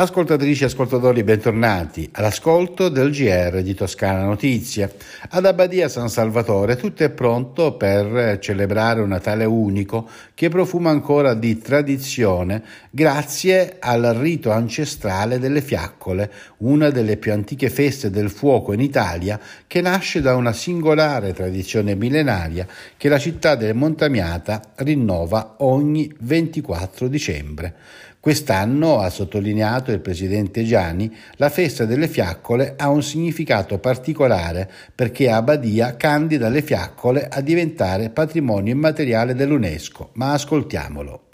Ascoltatrici e ascoltatori, bentornati all'ascolto del GR di Toscana Notizie. Ad Abbadia San Salvatore tutto è pronto per celebrare un Natale unico che profuma ancora di tradizione grazie al rito ancestrale delle fiaccole, una delle più antiche feste del fuoco in Italia che nasce da una singolare tradizione millenaria che la città del Montamiata rinnova ogni 24 dicembre. Quest'anno, ha sottolineato il presidente Gianni, la festa delle fiaccole ha un significato particolare perché Abbadia candida le fiaccole a diventare patrimonio immateriale dell'UNESCO. Ma ascoltiamolo.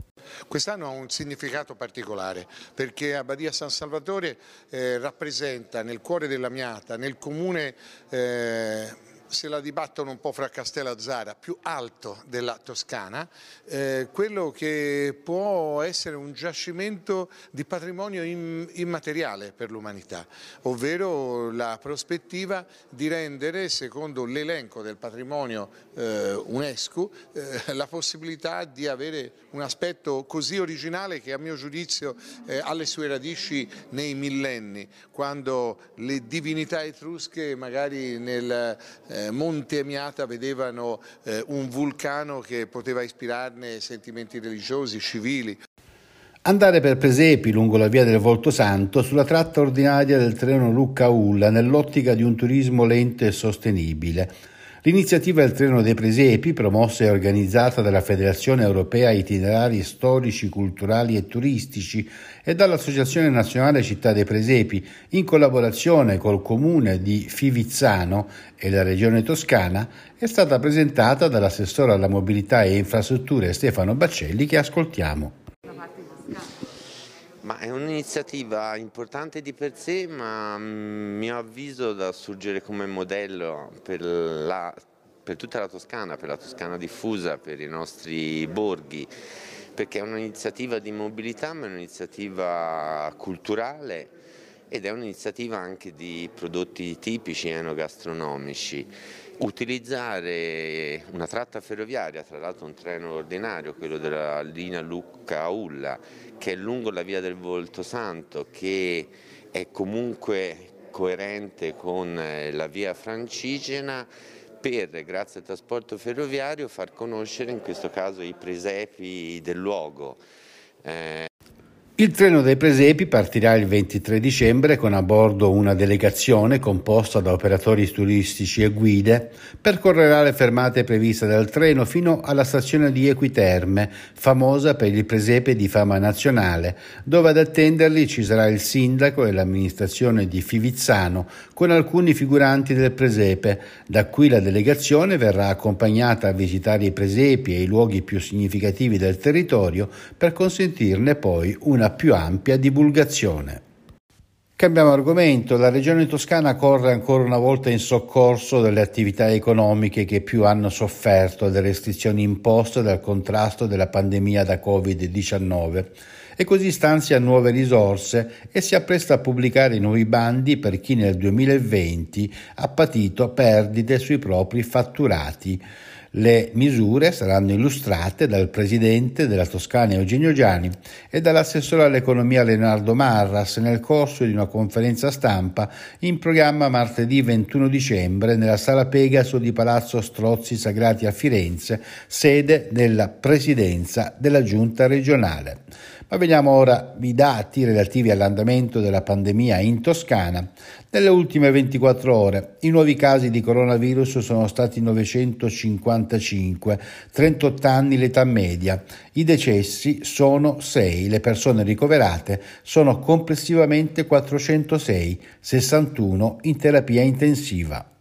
Quest'anno ha un significato particolare perché Abbadia San Salvatore eh, rappresenta nel cuore della Miata, nel comune eh, se la dibattono un po' fra Castellazzara, più alto della Toscana, eh, quello che può essere un giacimento di patrimonio immateriale per l'umanità, ovvero la prospettiva di rendere, secondo l'elenco del patrimonio eh, UNESCO, eh, la possibilità di avere un aspetto così originale che a mio giudizio eh, ha le sue radici nei millenni, quando le divinità etrusche magari nel eh, Monte Amiata vedevano eh, un vulcano che poteva ispirarne sentimenti religiosi, civili. Andare per presepi lungo la via del Volto Santo sulla tratta ordinaria del treno Lucca-Ulla nell'ottica di un turismo lento e sostenibile L'iniziativa del Treno dei Presepi, promossa e organizzata dalla Federazione Europea Itinerari Storici, Culturali e Turistici e dall'Associazione Nazionale Città dei Presepi, in collaborazione col comune di Fivizzano e la Regione Toscana, è stata presentata dall'assessore alla mobilità e infrastrutture Stefano Baccelli che ascoltiamo. Ma è un'iniziativa importante di per sé, ma a mm, mio avviso da assurgere come modello per, la, per tutta la Toscana, per la Toscana diffusa, per i nostri borghi, perché è un'iniziativa di mobilità, ma è un'iniziativa culturale ed è un'iniziativa anche di prodotti tipici enogastronomici. Utilizzare una tratta ferroviaria, tra l'altro un treno ordinario, quello della linea Lucca-Ulla, che è lungo la via del Volto Santo, che è comunque coerente con eh, la via francigena, per, grazie al trasporto ferroviario, far conoscere in questo caso i presepi del luogo. Eh, il treno dei presepi partirà il 23 dicembre con a bordo una delegazione composta da operatori turistici e guide, percorrerà le fermate previste dal treno fino alla stazione di Equiterme, famosa per il presepe di fama nazionale, dove ad attenderli ci sarà il sindaco e l'amministrazione di Fivizzano con alcuni figuranti del presepe. Da qui la delegazione verrà accompagnata a visitare i presepi e i luoghi più significativi del territorio per consentirne poi una più ampia divulgazione. Cambiamo argomento, la regione toscana corre ancora una volta in soccorso delle attività economiche che più hanno sofferto delle restrizioni imposte dal contrasto della pandemia da Covid-19 e così stanzia nuove risorse e si appresta a pubblicare nuovi bandi per chi nel 2020 ha patito perdite sui propri fatturati. Le misure saranno illustrate dal presidente della Toscana Eugenio Giani e dall'assessore all'economia Leonardo Marras nel corso di una conferenza stampa in programma martedì 21 dicembre nella sala Pegaso di Palazzo Strozzi Sagrati a Firenze, sede della presidenza della giunta regionale. Ma vediamo ora i dati relativi all'andamento della pandemia in Toscana. Nelle ultime 24 ore i nuovi casi di coronavirus sono stati 955, 38 anni l'età media, i decessi sono 6, le persone ricoverate sono complessivamente 406, 61 in terapia intensiva.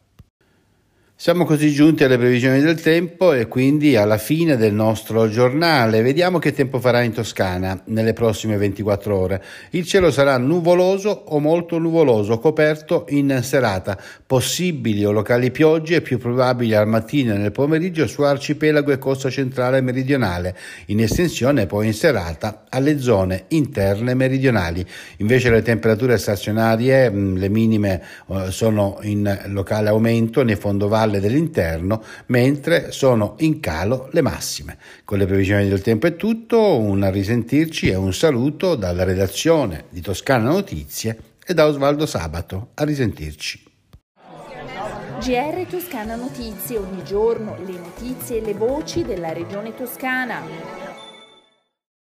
Siamo così giunti alle previsioni del tempo e quindi alla fine del nostro giornale. Vediamo che tempo farà in Toscana nelle prossime 24 ore. Il cielo sarà nuvoloso o molto nuvoloso, coperto in serata. Possibili o locali piogge, più probabili al mattino e nel pomeriggio su arcipelago e costa centrale meridionale, in estensione poi in serata alle zone interne meridionali. Invece le temperature stazionarie, mm, le minime eh, sono in locale aumento nei fondovalli valle dell'interno, mentre sono in calo le massime. Con le previsioni del tempo è tutto, un risentirci e un saluto dalla redazione di Toscana Notizie e da Osvaldo Sabato. A risentirci. GR Toscana Notizie, ogni giorno le notizie e le voci della regione toscana.